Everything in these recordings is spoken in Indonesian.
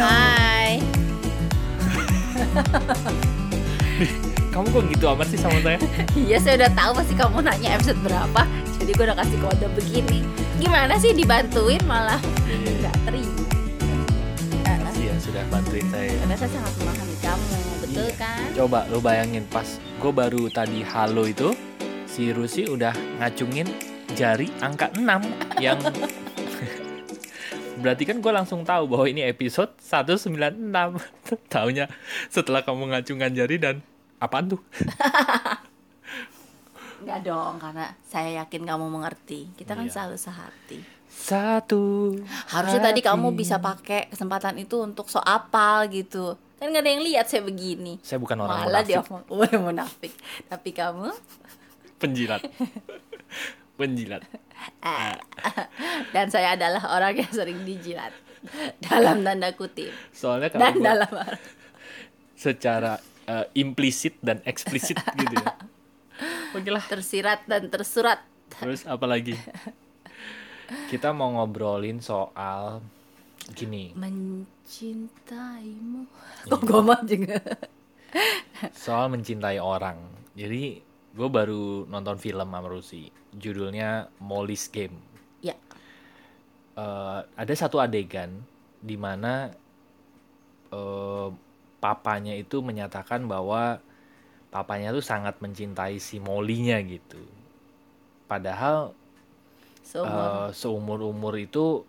Hai. Kamu kok gitu amat sih sama saya? Iya saya udah tahu pasti kamu nanya episode berapa. Jadi gue udah kasih kode begini. Gimana sih dibantuin malah nggak terima. Makasih ya sudah bantuin saya. Karena saya sangat memahami kamu, betul Iya. kan? Coba lu bayangin pas gue baru tadi halo itu si Rusi udah ngacungin jari angka 6 yang berarti kan gue langsung tahu bahwa ini episode 196 Taunya setelah kamu ngacungkan jari dan apaan tuh? Enggak dong, karena saya yakin kamu mengerti. Kita kan Iya. selalu sehati. Satu Harusnya tadi hati. kamu bisa pakai kesempatan itu untuk so apal gitu. Kan gak ada yang lihat saya begini. Saya bukan orang Malah dia munafik ngomong, "Wah, munafik. Tapi kamu Penjilat Penjilat dan saya adalah orang yang sering dijilat dalam tanda kutip Soalnya kalau dan gua dalam secara eh, implisit dan eksplisit gitu ya Oke lah tersirat dan tersurat. Terus apa lagi? Kita mau ngobrolin soal gini, Mencintaimu. Iya. Kok gue mah juga. soal mencintai orang. Jadi gue baru nonton film sama Rusi, judulnya Molly's Game. Ya, Eh, ada satu adegan di mana eh, papanya itu menyatakan bahwa papanya tuh sangat mencintai si Molly-nya gitu. Padahal seumur. eh, seumur-umur itu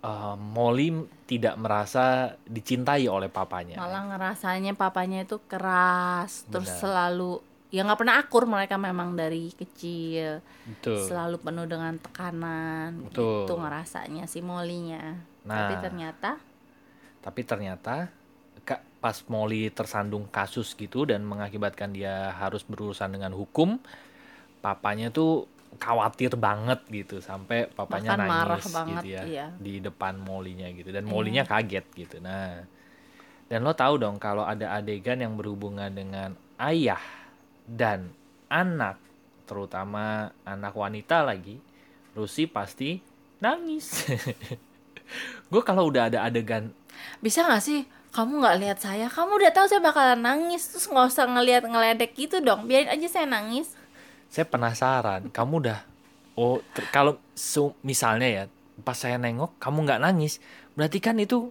eh, Molly tidak merasa dicintai oleh papanya. Malah ngerasanya papanya itu keras, terus Benar. selalu ya nggak pernah akur mereka memang dari kecil, Betul. selalu penuh dengan tekanan. Betul. Itu ngerasanya si Molinya. Nah. Tapi ternyata Tapi ternyata ka- pas Molly tersandung kasus gitu dan mengakibatkan dia harus berurusan dengan hukum, papanya tuh khawatir banget gitu sampai papanya Bahkan nangis marah banget, gitu ya iya. di depan Molly-nya gitu dan Iya. Molly-nya kaget gitu. Nah, dan lo tahu dong kalau ada adegan yang berhubungan dengan ayah dan anak, terutama anak wanita lagi, Rusi pasti nangis. Gue kalau udah ada adegan bisa nggak sih kamu nggak lihat saya? Kamu udah tahu saya bakalan nangis, terus nggak usah ngelihat ngeledek gitu dong. Biarin aja saya nangis. saya penasaran kamu udah oh kalau su- misalnya ya pas saya nengok kamu nggak nangis berarti kan itu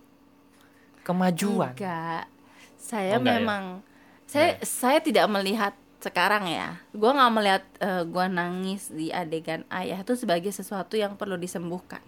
kemajuan Enggak. Saya Oh, enggak ya? memang saya saya tidak melihat sekarang ya. Gua nggak melihat eh, gua nangis di adegan ayah itu sebagai sesuatu yang perlu disembuhkan.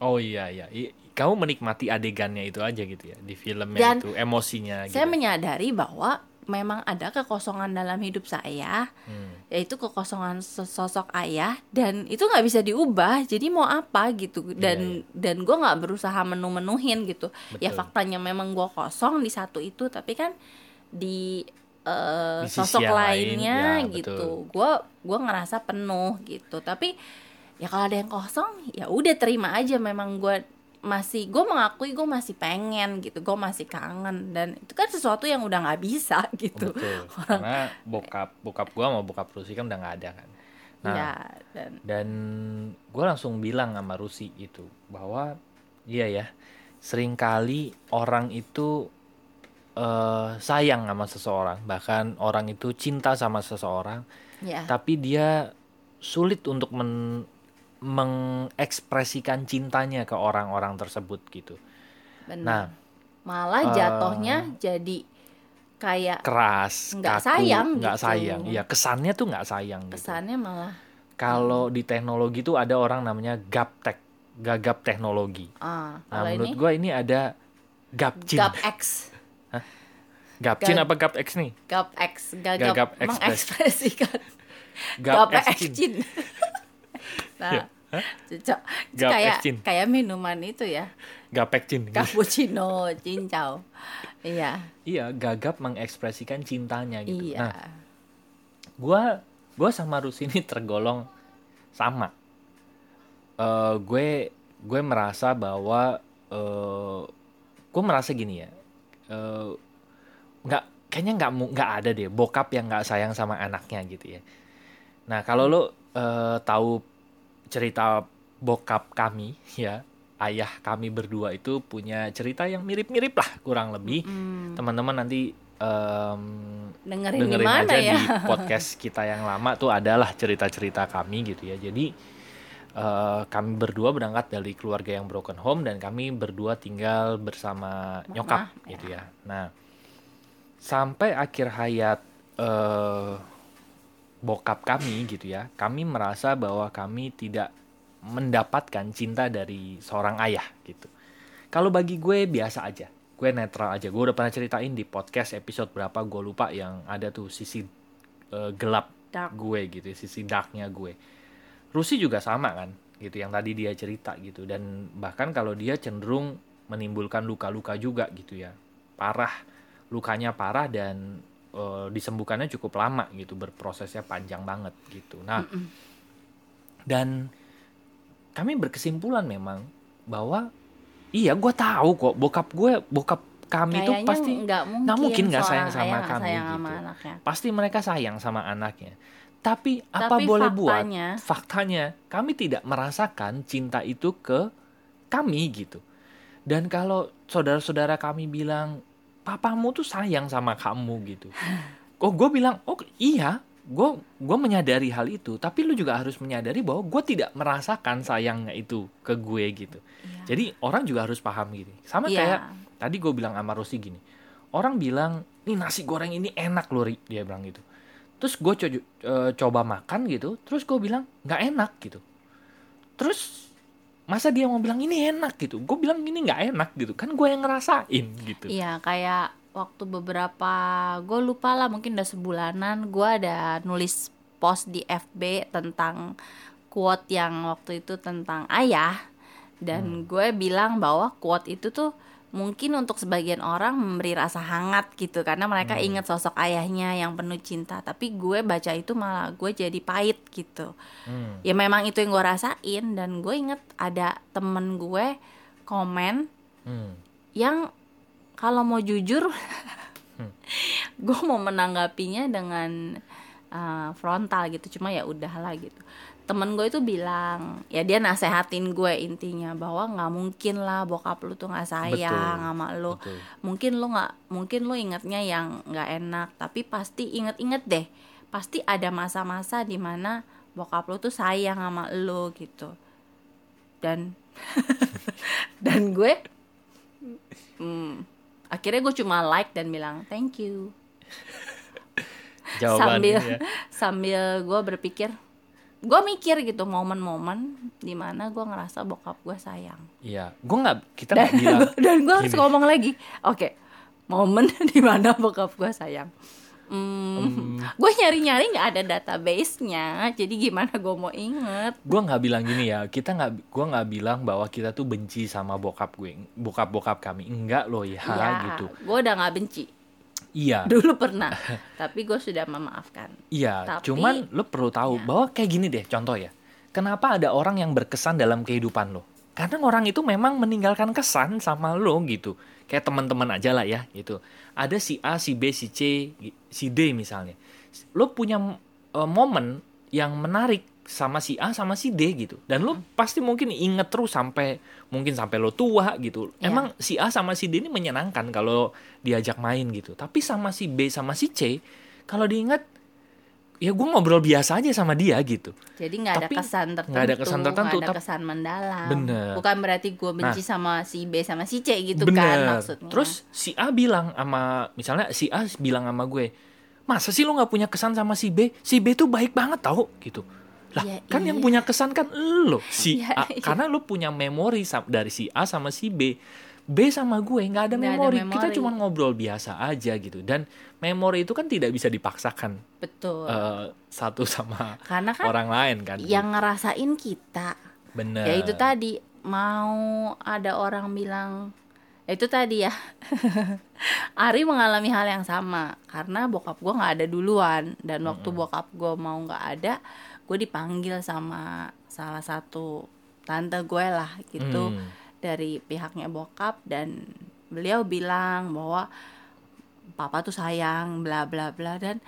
oh iya iya I- kamu menikmati adegannya itu aja gitu ya di filmnya Dan itu emosinya gitu Saya menyadari bahwa memang ada kekosongan dalam hidup saya, Hmm, yaitu kekosongan sosok ayah dan itu nggak bisa diubah. Jadi mau apa gitu dan dan gua nggak berusaha menu-menuhin gitu. Ya Betul. faktanya memang gua kosong di satu itu, tapi kan di eh, sisi sosok lain, lainnya ya, gitu. Gua gua ngerasa penuh gitu. Tapi ya kalau ada yang kosong ya udah terima aja. Memang gua masih gue mengakui gue masih pengen gitu. Gue masih kangen. Dan itu kan sesuatu yang udah nggak bisa gitu. Betul. Karena bokap bokap gua sama bokap Rusi kan udah nggak ada kan. Nah ya dan dan gue langsung bilang sama Rusi gitu bahwa iya ya sering kali orang itu eh, sayang sama seseorang. Bahkan orang itu cinta sama seseorang. Ya. Tapi dia sulit untuk men- mengekspresikan cintanya ke orang-orang tersebut gitu. Benar. Nah malah eh, jatuhnya jadi kayak keras Nggak sayang nggak gitu. sayang. Iya kesannya tuh nggak sayang gitu. Kesannya malah kalau di teknologi tuh ada orang namanya gaptek gagap teknologi. Ah Nah, menurut ini gua ini ada Gapcin. gap X Gapcin Gag- apa Gap X nih? gap X gagap, Gagap ekspres. mengekspresikan Gap, gap X X Cin. nah Ya. cocok Gap kayak kayak minuman itu ya Gapek Cin. cappuccino cincau iya Iya, gagap mengekspresikan cintanya gitu. iya Nah, gua gua sama Rus ini tergolong sama. Eh gue gue merasa bahwa eh gue merasa gini ya. Eh nggak kayaknya nggak nggak ada deh bokap yang nggak sayang sama anaknya gitu ya. Nah, kalau lo eh, tahu cerita bokap kami ya, ayah kami berdua itu punya cerita yang mirip-mirip lah kurang lebih. Hmm, Teman-teman nanti em, dengerin, dengerin aja ya? di podcast kita yang lama tuh adalah cerita-cerita kami gitu ya. Jadi eh, kami berdua berangkat dari keluarga yang broken home dan kami berdua tinggal bersama Mama, nyokap ya. gitu ya. Nah, sampai akhir hayat eh, bokap kami gitu ya, kami merasa bahwa kami tidak mendapatkan cinta dari seorang ayah gitu. Kalau bagi gue biasa aja, gue netral aja. Gue udah pernah ceritain di podcast episode berapa gue lupa yang ada tuh sisi eh, gelap Dark. gue gitu, ya, sisi darknya gue. Rusi juga sama kan, gitu yang tadi dia cerita gitu. Dan bahkan kalau dia cenderung menimbulkan luka-luka juga gitu ya, parah, lukanya parah dan eh, disembuhkannya cukup lama gitu, berprosesnya panjang banget gitu. Nah, Mm-mm. dan kami berkesimpulan memang bahwa iya gue tahu kok bokap gue bokap kami tuh Kayaknya pasti nggak mungkin, nggak mungkin sayang sama kami sayang gitu. sama anaknya. pasti mereka sayang sama anaknya tapi apa Tapi boleh buat? faktanya, faktanya kami tidak merasakan cinta itu ke kami gitu. Dan kalau saudara-saudara kami bilang papamu tuh sayang sama kamu gitu. Oh gue bilang oh iya gue gue menyadari hal itu. Tapi lu juga harus menyadari bahwa gue tidak merasakan sayangnya itu ke gue gitu. Iya. jadi orang juga harus paham gini. Sama Iya. kayak tadi gue bilang sama Rosi gini. Orang bilang nih nasi goreng ini enak loh Ri." dia bilang gitu terus gue co- eh, coba makan gitu terus gue bilang nggak enak gitu. Terus masa dia mau bilang ini enak gitu? Gue bilang ini nggak enak gitu. Kan gue yang ngerasain gitu. Iya, kayak waktu beberapa gue lupa lah mungkin udah sebulanan gue ada nulis post di FB tentang quote yang waktu itu tentang ayah. Dan gue bilang bahwa quote itu tuh mungkin untuk sebagian orang memberi rasa hangat gitu karena mereka Hmm. ingat sosok ayahnya yang penuh cinta tapi gue baca itu malah gue jadi pahit gitu Hmm. ya memang itu yang gue rasain dan gue inget ada temen gue komen Hmm. yang kalau mau jujur Hmm. gue mau menanggapinya dengan uh, frontal gitu cuma ya udahlah gitu temen gue itu bilang ya dia nasehatin gue intinya bahwa nggak mungkin lah bokap lu tuh nggak sayang Betul. sama lu Betul. mungkin lu nggak mungkin lu ingetnya yang nggak enak tapi pasti inget-inget deh pasti ada masa-masa di mana bokap lu tuh sayang sama lu gitu dan dan gue hmm, akhirnya gue cuma like dan bilang thank you Jawabannya sambil ya. sambil gue berpikir gue mikir gitu momen-momen di mana gue ngerasa bokap gue sayang. Iya, gue nggak kita nggak bilang dan gue harus ngomong lagi. Oke momen di mana bokap gue sayang. Hmm, Hmm. gue nyari-nyari nggak ada database-nya jadi gimana gue mau inget? Gue nggak bilang gini ya kita nggak gue nggak bilang bahwa kita tuh benci sama bokap gue bokap bokap kami. Enggak loh ya, ya gitu. gue udah nggak benci iya. Dulu pernah tapi gue sudah memaafkan. Iya Tapi- cuman lo perlu tahu Ya. bahwa kayak gini deh contoh ya. Kenapa ada orang yang berkesan dalam kehidupan lo karena orang itu memang meninggalkan kesan sama lo gitu. Kayak teman-teman aja lah ya gitu. Ada si A si B si C si D misalnya. Lo punya eh, momen yang menarik sama si A sama si D gitu dan lo pasti mungkin inget terus sampai mungkin sampai lo tua gitu Iya. emang si A sama si D ini menyenangkan kalau diajak main gitu tapi sama si B sama si C kalau diingat ya gue ngobrol biasa aja sama dia gitu jadi nggak ada kesan tertentu nggak ada kesan tertentu, nggak ada kesan mendalam Bener. bukan berarti gue benci sama si B sama si C gitu Bener. kan maksudnya Terus si A bilang sama misalnya si A bilang sama gue, masa sih lo nggak punya kesan sama si B? Si B tuh baik banget tau gitu. Lah Iya, kan yang iya. punya kesan kan lo si Iya, A iya. karena lo punya memori dari si A sama si B. B sama gue nggak ada, Nggak ada memori. kita memori. cuma ngobrol biasa aja gitu dan memori itu kan tidak bisa dipaksakan betul eh, satu sama karena kan orang lain kan. yang ngerasain kita bener. ya itu tadi mau ada orang bilang ya itu tadi ya Ari mengalami hal yang sama karena bokap gue nggak ada duluan dan waktu bokap gue mau nggak ada gue dipanggil sama salah satu tante gue lah gitu Hmm. dari pihaknya bokap dan beliau bilang bahwa papa tuh sayang bla bla bla dan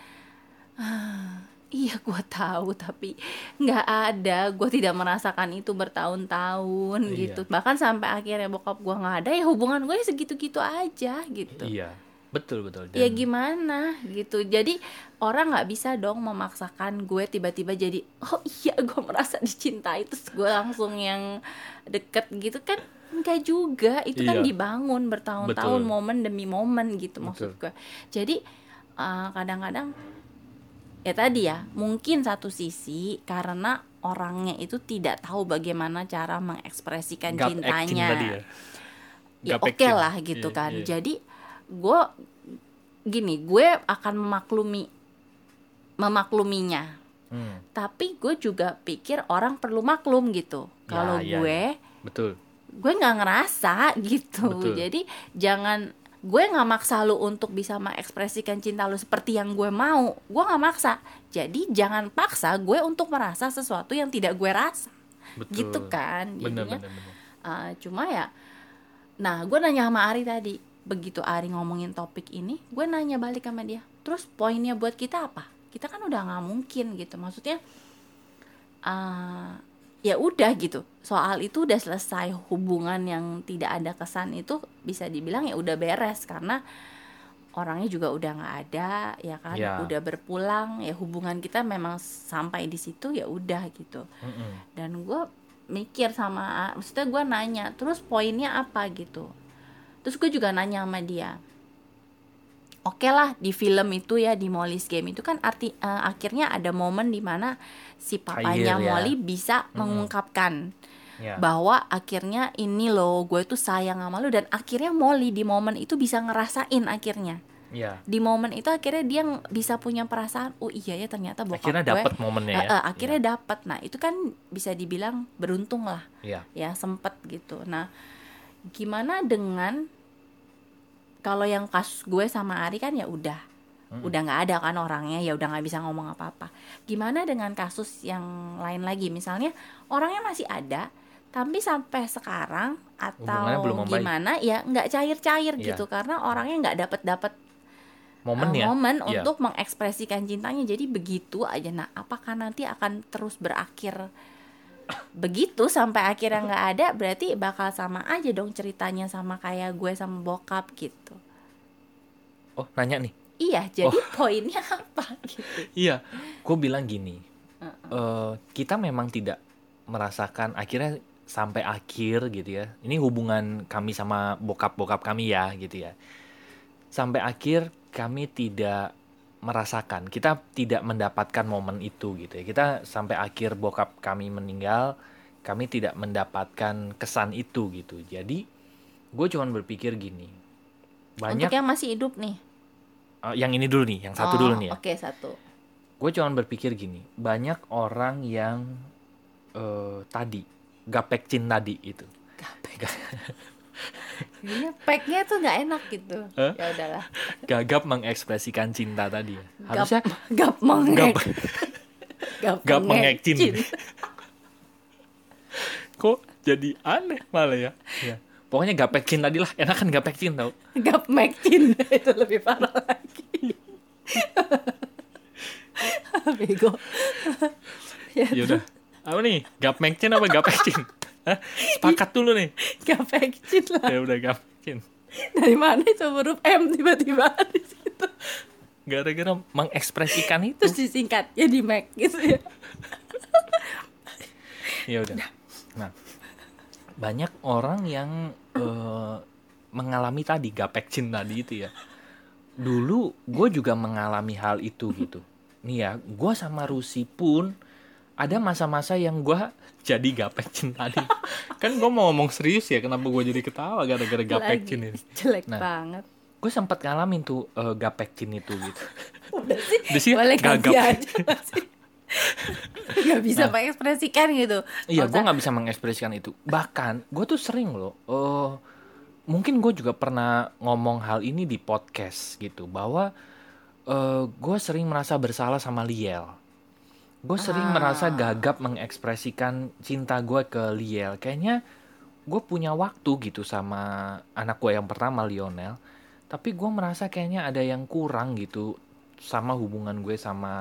ah, Iya, gue tahu, tapi nggak ada. Gue tidak merasakan itu bertahun-tahun Iya. gitu. Bahkan sampai akhirnya bokap gue nggak ada, ya hubungan gue segitu-gitu aja gitu. Iya, betul betul. Ya Dan- gimana gitu. Jadi orang nggak bisa dong memaksakan gue tiba-tiba jadi, oh iya gue merasa dicintai terus gue langsung yang deket gitu kan. Enggak juga, itu kan Iya. dibangun bertahun-tahun momen demi momen gitu maksud Betul. gue. Jadi eh, kadang-kadang ya tadi ya mungkin satu sisi karena orangnya itu tidak tahu bagaimana cara mengekspresikan acting cintanya ya. ya oke acting. lah gitu Iya, kan iya. jadi gue gini gue akan memaklumi memakluminya. Hmm, tapi gue juga pikir orang perlu maklum gitu. Kalau Ya, ya, gue betul. gue nggak ngerasa gitu. Betul. jadi jangan gue nggak maksa lu untuk bisa mengekspresikan cinta lu seperti yang gue mau. Gue nggak maksa. Jadi jangan paksa gue untuk merasa sesuatu yang tidak gue rasa. Betul. gitu kan Bener jadinya. bener bener. Uh, cuma ya nah gue nanya sama Ari tadi begitu Ari ngomongin topik ini gue nanya balik sama dia terus poinnya buat kita apa? Kita kan udah nggak mungkin gitu maksudnya uh, ya udah gitu. Soal itu udah selesai hubungan yang tidak ada kesan itu bisa dibilang ya udah beres karena orangnya juga udah nggak ada ya kan? Ya. udah berpulang ya hubungan kita memang sampai di situ ya udah gitu. Mm-mm. dan gue mikir sama maksudnya gue nanya terus poinnya apa? gitu terus gue juga nanya sama dia oke lah di film itu ya di Molly's Game itu kan arti eh, akhirnya ada momen di mana si papanya Akhir ya. Molly bisa Mm-mm. mengungkapkan Ya. bahwa akhirnya ini loh gue tuh sayang sama lu dan akhirnya Molly di momen itu bisa ngerasain akhirnya Ya. di momen itu akhirnya dia bisa punya perasaan oh iya ya ternyata bokap Akhirnya gue dapat momennya ya. Eh, eh, akhirnya dapat nah itu kan bisa dibilang beruntung lah Iya. ya sempet gitu nah gimana dengan kalau yang kasus gue sama Ari kan ya udah Mm-mm. udah nggak ada kan orangnya ya udah nggak bisa ngomong apa-apa gimana dengan kasus yang lain lagi misalnya orangnya masih ada tapi sampai sekarang atau belum membaik. gimana ya nggak cair-cair Iya. gitu karena orangnya nggak dapet dapet Momen uh, ya. momen Iya. untuk mengekspresikan cintanya jadi begitu aja nah apakah nanti akan terus berakhir begitu sampai akhirnya nggak ada berarti bakal sama aja dong ceritanya sama kayak gue sama bokap gitu Oh, nanya nih. iya jadi poinnya apa gitu Iya, gue bilang gini, Uh-uh. eh, kita memang tidak merasakan akhirnya sampai akhir gitu ya. Ini hubungan kami sama bokap-bokap kami ya gitu ya. Sampai akhir kami tidak merasakan, kita tidak mendapatkan momen itu gitu ya. Kita sampai akhir bokap kami meninggal, kami tidak mendapatkan kesan itu gitu. Jadi gue cuman berpikir gini, banyak untuk yang masih hidup nih eh, yang ini dulu nih, yang satu Oh, dulu nih ya. oke satu gue cuman berpikir gini banyak orang yang eh, tadi gapekcin tadi itu Kayaknya packnya tuh nggak enak gitu Hah? ya udahlah gagap mengekspresikan cinta tadi ya. harusnya gap mengek Gap- gap, gap mengecin. mengecin. kok jadi aneh malah ya, ya. pokoknya gapekcin tadi lah enak kan gapekcin tau gap mecin itu lebih parah lagi bego ya udah apa nih gapmekcin apa gapekcin Hah? Sepakat dulu nih. Gap mecin lah. Ya udah gapekcin dari mana itu huruf M tiba-tiba di situ? Gara-gara mengekspresikan itu. Terus disingkat ya di Mac gitu ya. Ya udah. Nah banyak orang yang eh, mengalami tadi gapekcin tadi itu ya. Dulu gue juga mengalami hal itu gitu. Nih ya gue sama Rusi pun ada masa-masa yang gue jadi gapekcin tadi kan gue mau ngomong serius ya kenapa gue jadi ketawa gara-gara gapekcin ini jelek Nah. banget gue sempat ngalamin tuh eh, gapekcin itu gitu udah sih Di sini boleh gagap. aja nggak sih bisa Nah. mengekspresikan gitu Iya, gue nggak bisa mengekspresikan itu. Bahkan gue tuh sering loh. eh mungkin gue juga pernah ngomong hal ini di podcast gitu bahwa eh gue sering merasa bersalah sama Liel. Gue sering Ah. merasa gagap mengekspresikan cinta gue ke Liel. Kayaknya gue punya waktu gitu sama anak gue yang pertama Lionel. Tapi gue merasa kayaknya ada yang kurang gitu sama hubungan gue sama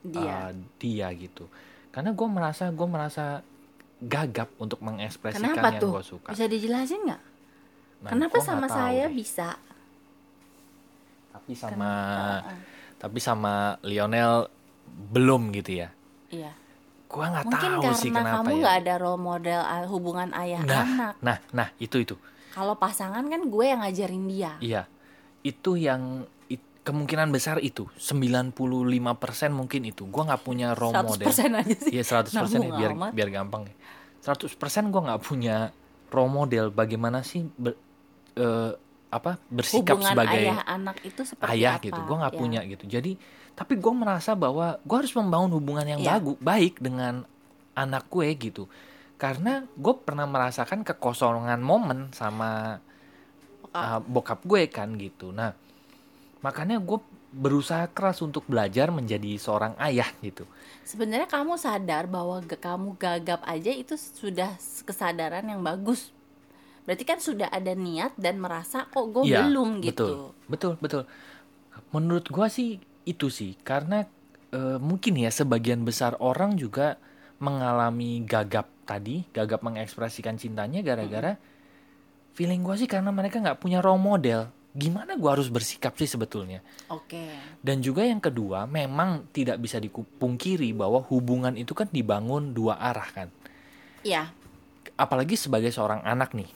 Dia. uh, dia gitu karena gue merasa gue merasa gagap untuk mengekspresikan Kenapa yang gue suka Bisa dijelasin nggak? Nah, Kenapa sama tahu saya deh. bisa? tapi sama Kenapa? tapi sama Lionel belum gitu ya Iya. gue nggak Mungkin tahu karena sih kenapa kamu ya nggak ada role model uh, hubungan ayah nah anak. nah nah itu itu Kalau pasangan kan gue yang ngajarin dia. iya itu yang it- kemungkinan besar itu 95% mungkin itu gue nggak punya role 100% model aja sih. Iya 100% ya Nabung biar amat. biar gampang ya. 100% gue nggak punya role model bagaimana sih ber- eh, apa bersikap Hubungan sebagai ayah anak itu seperti ayah apa? gitu. Gue nggak Ya. punya gitu. Jadi tapi gue merasa bahwa gue harus membangun hubungan yang Iya. bagus baik dengan anak gue gitu. Karena gue pernah merasakan kekosongan momen sama Bokap. uh, bokap gue kan gitu. Nah makanya gue berusaha keras untuk belajar menjadi seorang ayah gitu. Sebenarnya kamu sadar bahwa kamu gagap aja itu sudah kesadaran yang bagus. Berarti kan sudah ada niat dan merasa kok gue Iya, belum betul. gitu. Betul, betul. Menurut gua sih itu sih karena eh, mungkin ya sebagian besar orang juga mengalami gagap tadi, gagap mengekspresikan cintanya gara-gara feeling gua sih karena mereka nggak punya role model. Gimana gua harus bersikap sih sebetulnya? Oke. Dan juga yang kedua, memang tidak bisa dipungkiri bahwa hubungan itu kan dibangun dua arah kan. Iya. Apalagi sebagai seorang anak nih.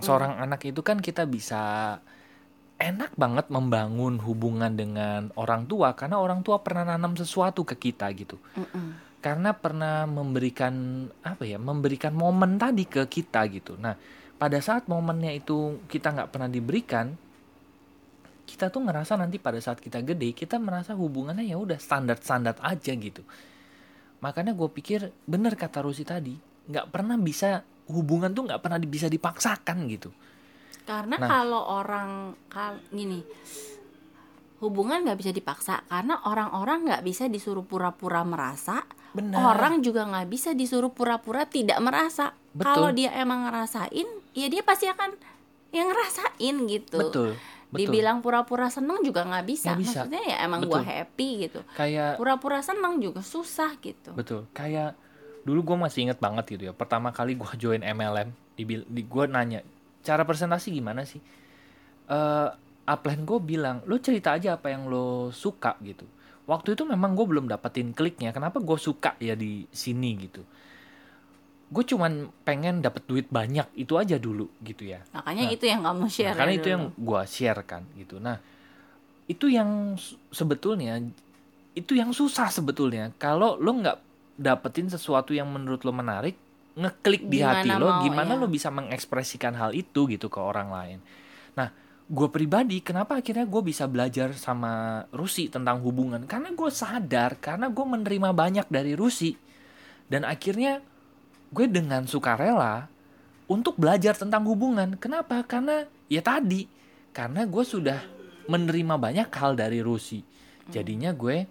Seorang anak itu kan kita bisa enak banget membangun hubungan dengan orang tua karena orang tua pernah nanam sesuatu ke kita gitu. Mm-mm. Karena pernah memberikan apa ya, memberikan momen tadi ke kita gitu. Nah, pada saat momennya itu kita nggak pernah diberikan, kita tuh ngerasa nanti pada saat kita gede, kita merasa hubungannya ya udah standar-standar aja gitu. Makanya gue pikir bener kata Rusi tadi, nggak pernah bisa hubungan tuh nggak pernah bisa dipaksakan gitu. Karena Nah. kalau orang kal gini hubungan nggak bisa dipaksa karena orang-orang nggak bisa disuruh pura-pura merasa Bener. orang juga nggak bisa disuruh pura-pura tidak merasa kalau dia emang ngerasain ya dia pasti akan yang ngerasain gitu betul, betul. dibilang pura-pura seneng juga nggak bisa. Bisa. maksudnya ya emang gua Betul. happy gitu Kayak pura-pura seneng juga susah gitu Betul. Kayak dulu gue masih inget banget gitu ya. Pertama kali gue join MLM, di, di gue nanya cara presentasi gimana sih? Eh, upline gue bilang, lo cerita aja apa yang lo suka gitu. Waktu itu memang gue belum dapetin kliknya. Kenapa gue suka ya di sini gitu? Gue cuman pengen dapet duit banyak itu aja dulu gitu ya. makanya Nah, itu yang kamu share Nah, karena ya itu yang dulu. gue share kan gitu. Nah, itu yang sebetulnya itu yang susah sebetulnya. Kalau lo nggak dapetin sesuatu yang menurut lo menarik, ngeklik di Gimana hati lo, mau, gimana ya. lo bisa mengekspresikan hal itu gitu ke orang lain. Nah, gue pribadi kenapa akhirnya gue bisa belajar sama Rusi tentang hubungan? Karena gue sadar, karena gue menerima banyak dari Rusi, dan akhirnya gue dengan sukarela untuk belajar tentang hubungan. Kenapa? Karena ya tadi, karena gue sudah menerima banyak hal dari Rusi. Jadinya gue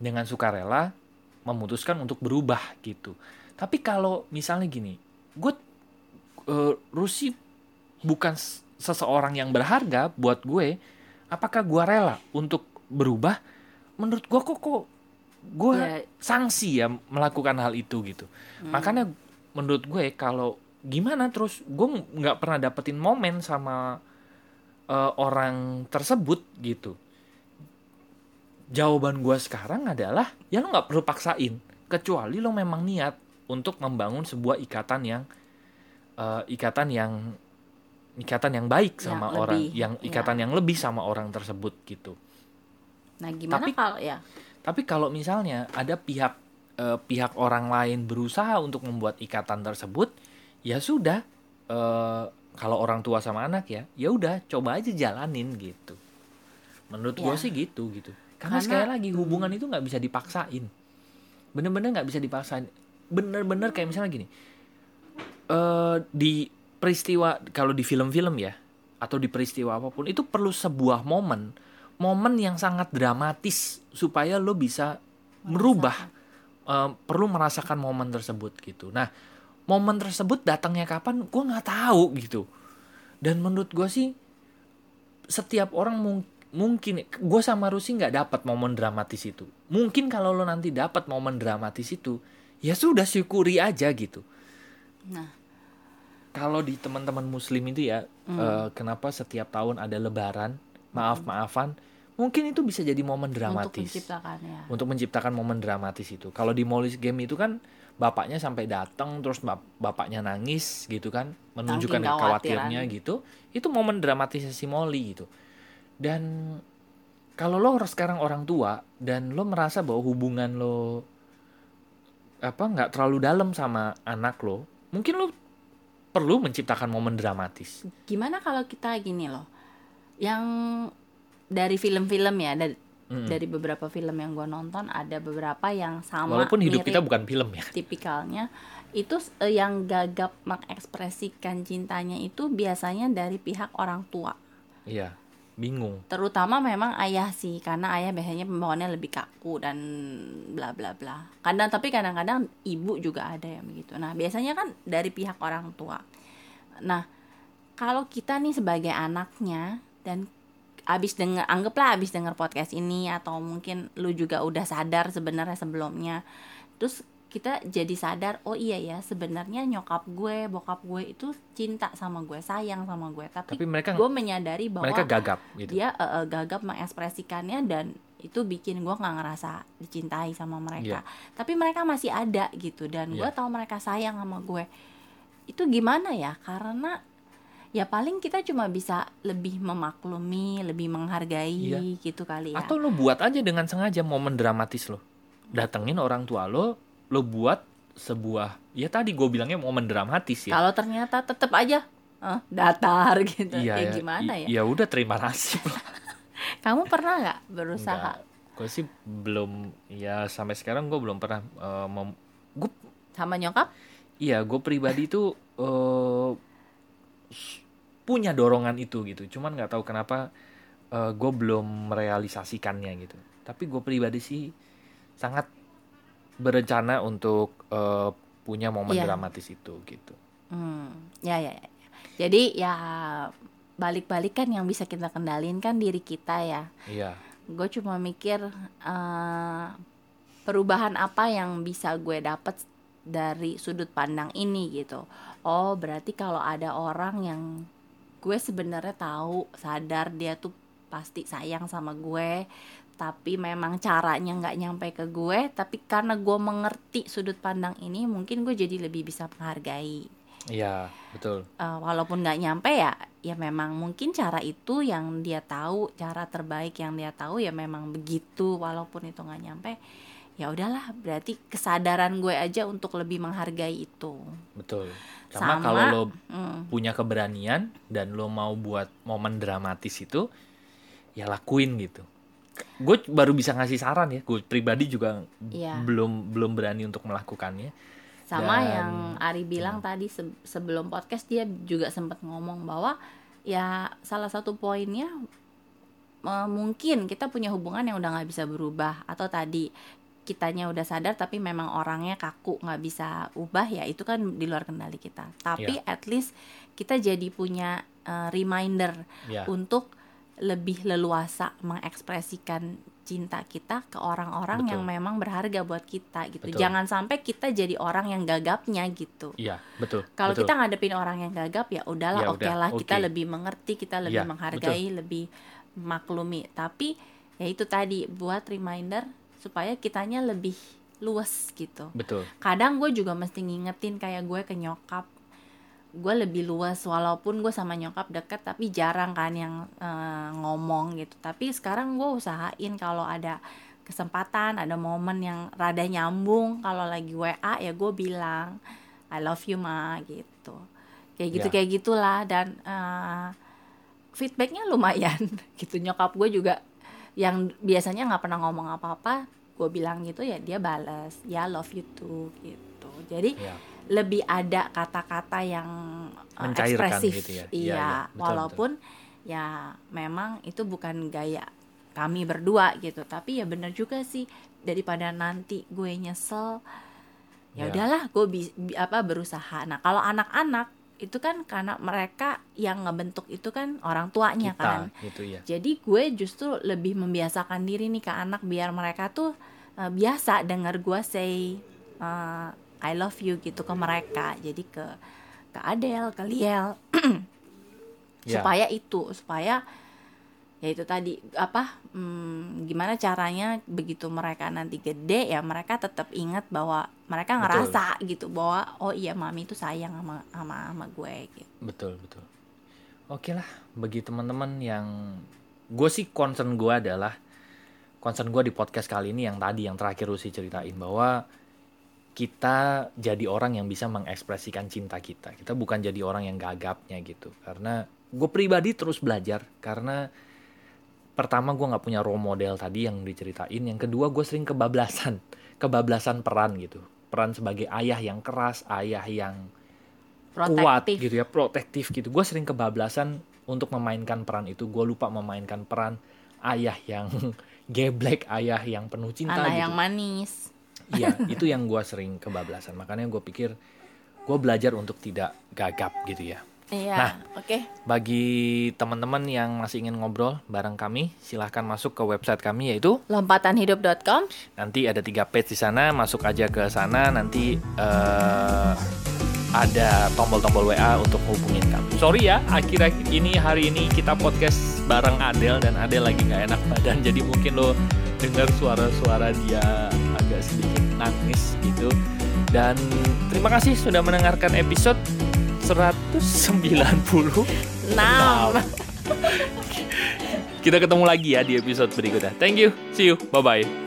dengan sukarela memutuskan untuk berubah gitu. Tapi kalau misalnya gini, gue eh, Rusi bukan seseorang yang berharga buat gue, apakah gue rela untuk berubah? Menurut gue kok kok gue Ya. sanksi ya melakukan hal itu gitu. Makanya menurut gue kalau gimana terus gue nggak pernah dapetin momen sama eh, orang tersebut gitu. Jawaban gue sekarang adalah ya lo nggak perlu paksain kecuali lo memang niat untuk membangun sebuah ikatan yang eh, ikatan yang ikatan yang baik Yang sama orang lebih, yang ya. ikatan yang lebih sama orang tersebut gitu. nah gimana Tapi- kalau ya Tapi kalau misalnya ada pihak eh, pihak orang lain berusaha untuk membuat ikatan tersebut, ya sudah. eh, kalau orang tua sama anak ya, ya udah coba aja jalanin gitu. Menurut gue Ya. sih gitu gitu. Karena, Karena- sekali lagi hubungan itu nggak bisa dipaksain. Bener-bener nggak bisa dipaksain. Bener-bener kayak misalnya gini. eh di peristiwa kalau di film-film ya atau di peristiwa apa pun itu perlu sebuah momen momen yang sangat dramatis supaya lo bisa merubah eh, perlu merasakan momen tersebut gitu nah momen tersebut datangnya kapan gue nggak tahu gitu dan menurut gue sih setiap orang mung- mungkin gue sama Rusi nggak dapat momen dramatis itu. Mungkin kalau lo nanti dapat momen dramatis itu ya sudah syukuri aja gitu. Nah. Kalau di teman-teman muslim itu ya Hmm. eh, kenapa setiap tahun ada lebaran maaf maafan mungkin itu bisa jadi momen untuk dramatis. menciptakan ya. Untuk menciptakan momen dramatis itu. Kalau di Molly's Game itu kan bapaknya sampai datang terus bap- bapaknya nangis gitu kan menunjukkan Saking kekhawatirnya gitu itu momen dramatisnya si Molly gitu dan kalau lo sekarang orang tua dan lo merasa bahwa hubungan lo apa nggak terlalu dalam sama anak lo mungkin lo perlu menciptakan momen dramatis. Gimana kalau kita gini loh yang dari film-film ya dari Mm-mm. dari beberapa film yang gue nonton ada beberapa yang sama walaupun hidup mirip kita bukan film ya. tipikalnya itu eh, yang gagap mengekspresikan cintanya itu biasanya dari pihak orang tua. Iya bingung. Terutama memang ayah sih karena ayah biasanya pembawaannya lebih kaku dan bla bla bla. Kadang tapi kadang-kadang ibu juga ada yang begitu. Nah biasanya kan dari pihak orang tua. Nah kalau kita nih sebagai anaknya dan abis denger anggaplah abis denger podcast ini atau mungkin lu juga udah sadar sebenarnya sebelumnya terus kita jadi sadar oh iya ya sebenarnya nyokap gue bokap gue itu cinta sama gue sayang sama gue. Tapi, tapi mereka gue menyadari bahwa mereka gagap gitu. dia eh, eh, gagap mengekspresikannya dan itu bikin gue nggak ngerasa dicintai sama mereka. Tapi mereka masih ada gitu dan gue Iya. tahu mereka sayang sama gue. Itu gimana ya? Karena ya paling kita cuma bisa lebih memaklumi lebih menghargai gitu kali ya. Atau lo buat aja dengan sengaja momen dramatis lo. Datengin orang tua lo, lo buat sebuah ya tadi gue bilangnya momen dramatis ya. kalau ternyata tetep aja eh, datar gitu Iya ya ya. gimana ya Ya udah terima nasib kamu pernah nggak berusaha Gue sih belum ya sampai sekarang gue belum pernah eh, mem- gue sama nyokap iya gue pribadi tuh eh, s- punya dorongan itu gitu. Cuman nggak tahu kenapa gue belum merealisasikannya gitu. Tapi gue pribadi sih sangat berencana untuk eh, punya momen Iya. dramatis itu gitu. Hmm, ya, ya, ya. Jadi ya balik-balik kan yang bisa kita kendalin kan diri kita ya. Iya. Gue cuma mikir eh, perubahan apa yang bisa gue dapet dari sudut pandang ini gitu. Oh berarti kalau ada orang yang gue sebenarnya tahu sadar dia tuh pasti sayang sama gue tapi memang caranya nggak nyampe ke gue tapi karena gue mengerti sudut pandang ini mungkin gue jadi lebih bisa menghargai Iya, betul. Eh, walaupun nggak nyampe ya ya memang mungkin cara itu yang dia tahu cara terbaik yang dia tahu ya memang begitu walaupun itu nggak nyampe ya udahlah berarti kesadaran gue aja untuk lebih menghargai itu Betul. Sama, Sama. kalau lo Hmm, punya keberanian dan lo mau buat momen dramatis itu, ya lakuin gitu. Gue baru bisa ngasih saran ya. Gue pribadi juga Iya. belum belum berani untuk melakukannya. sama Dan- yang Ari bilang tadi se- sebelum podcast dia juga sempat ngomong bahwa ya salah satu poinnya eh, mungkin kita punya hubungan yang udah nggak bisa berubah atau tadi kitanya udah sadar tapi memang orangnya kaku nggak bisa ubah ya itu kan di luar kendali kita tapi at least kita jadi punya eh, reminder Ya, untuk lebih leluasa mengekspresikan cinta kita ke orang-orang Betul. yang memang berharga buat kita gitu. Betul. Jangan sampai kita jadi orang yang gagapnya gitu. iya betul. Kalau betul. kita ngadepin orang yang gagap ya udahlah Ya oke udah, lah kita oke. lebih mengerti, kita lebih Ya, menghargai, lebih maklumi. Tapi ya itu tadi buat reminder supaya kitanya lebih luas gitu. betul. Kadang gue juga mesti ngingetin kayak gue ke nyokap gue lebih luas walaupun gue sama nyokap deket tapi jarang kan yang eh, ngomong gitu. Tapi sekarang gue usahain kalau ada kesempatan ada momen yang rada nyambung kalau lagi WA ya gue bilang I love you ma gitu. Kayak gitu Ya. kayak gitulah dan eh, feedbacknya lumayan gitu. Nyokap gue juga yang biasanya nggak pernah ngomong apa-apa gue bilang gitu ya dia balas ya love you too gitu. Jadi Ya. lebih ada kata-kata yang uh, Mencairkan ekspresif. gitu ya. Iya, iya iya, betul, walaupun ya memang itu bukan gaya kami berdua gitu. Tapi ya bener juga sih daripada nanti gue nyesel ya Ya. udahlah gue bi- bi- apa berusaha. Nah kalau anak-anak itu kan karena mereka yang ngebentuk itu kan orang tuanya kita kan. gitu ya jadi gue justru lebih membiasakan diri nih ke anak biar mereka tuh uh, biasa dengar gue say uh, I love you gitu ke mereka. Jadi ke ke Adele ke Liel. Ya. supaya itu supaya ya itu tadi apa hmm, gimana caranya begitu mereka nanti gede ya mereka tetap ingat bahwa mereka Betul. ngerasa gitu bahwa oh iya mami itu sayang sama sama sama gue gitu. Betul betul. Oke lah bagi teman-teman yang gue sih concern gue adalah concern gue di podcast kali ini yang tadi yang terakhir Rusi ceritain bahwa kita jadi orang yang bisa mengekspresikan cinta kita. Kita bukan jadi orang yang gagapnya gitu. Karena gue pribadi terus belajar karena pertama gue nggak punya role model tadi yang diceritain yang kedua gue sering kebablasan kebablasan peran gitu. Peran sebagai ayah yang keras ayah yang kuat protektif. gitu ya protektif gitu. Gue sering kebablasan untuk memainkan peran itu. Gue lupa memainkan peran ayah yang geblek ayah yang penuh cinta anak gitu. yang manis. Iya itu yang gue sering kebablasan. Makanya gue pikir gue belajar untuk tidak gagap gitu ya iya Nah. oke. bagi teman-teman yang masih ingin ngobrol bareng kami silahkan masuk ke website kami yaitu lompatanhidup.com nanti ada tiga page di sana masuk aja ke sana. Nanti eh, ada tombol-tombol WA untuk hubungin kami. Sorry ya akhir-akhir ini hari ini kita podcast bareng Adel dan Adel lagi nggak enak badan. Jadi mungkin lo dengar suara-suara dia agak sedikit nangis gitu. Dan terima kasih sudah mendengarkan episode 190 enam. kita ketemu lagi ya di episode berikutnya. Thank you. See you. Bye bye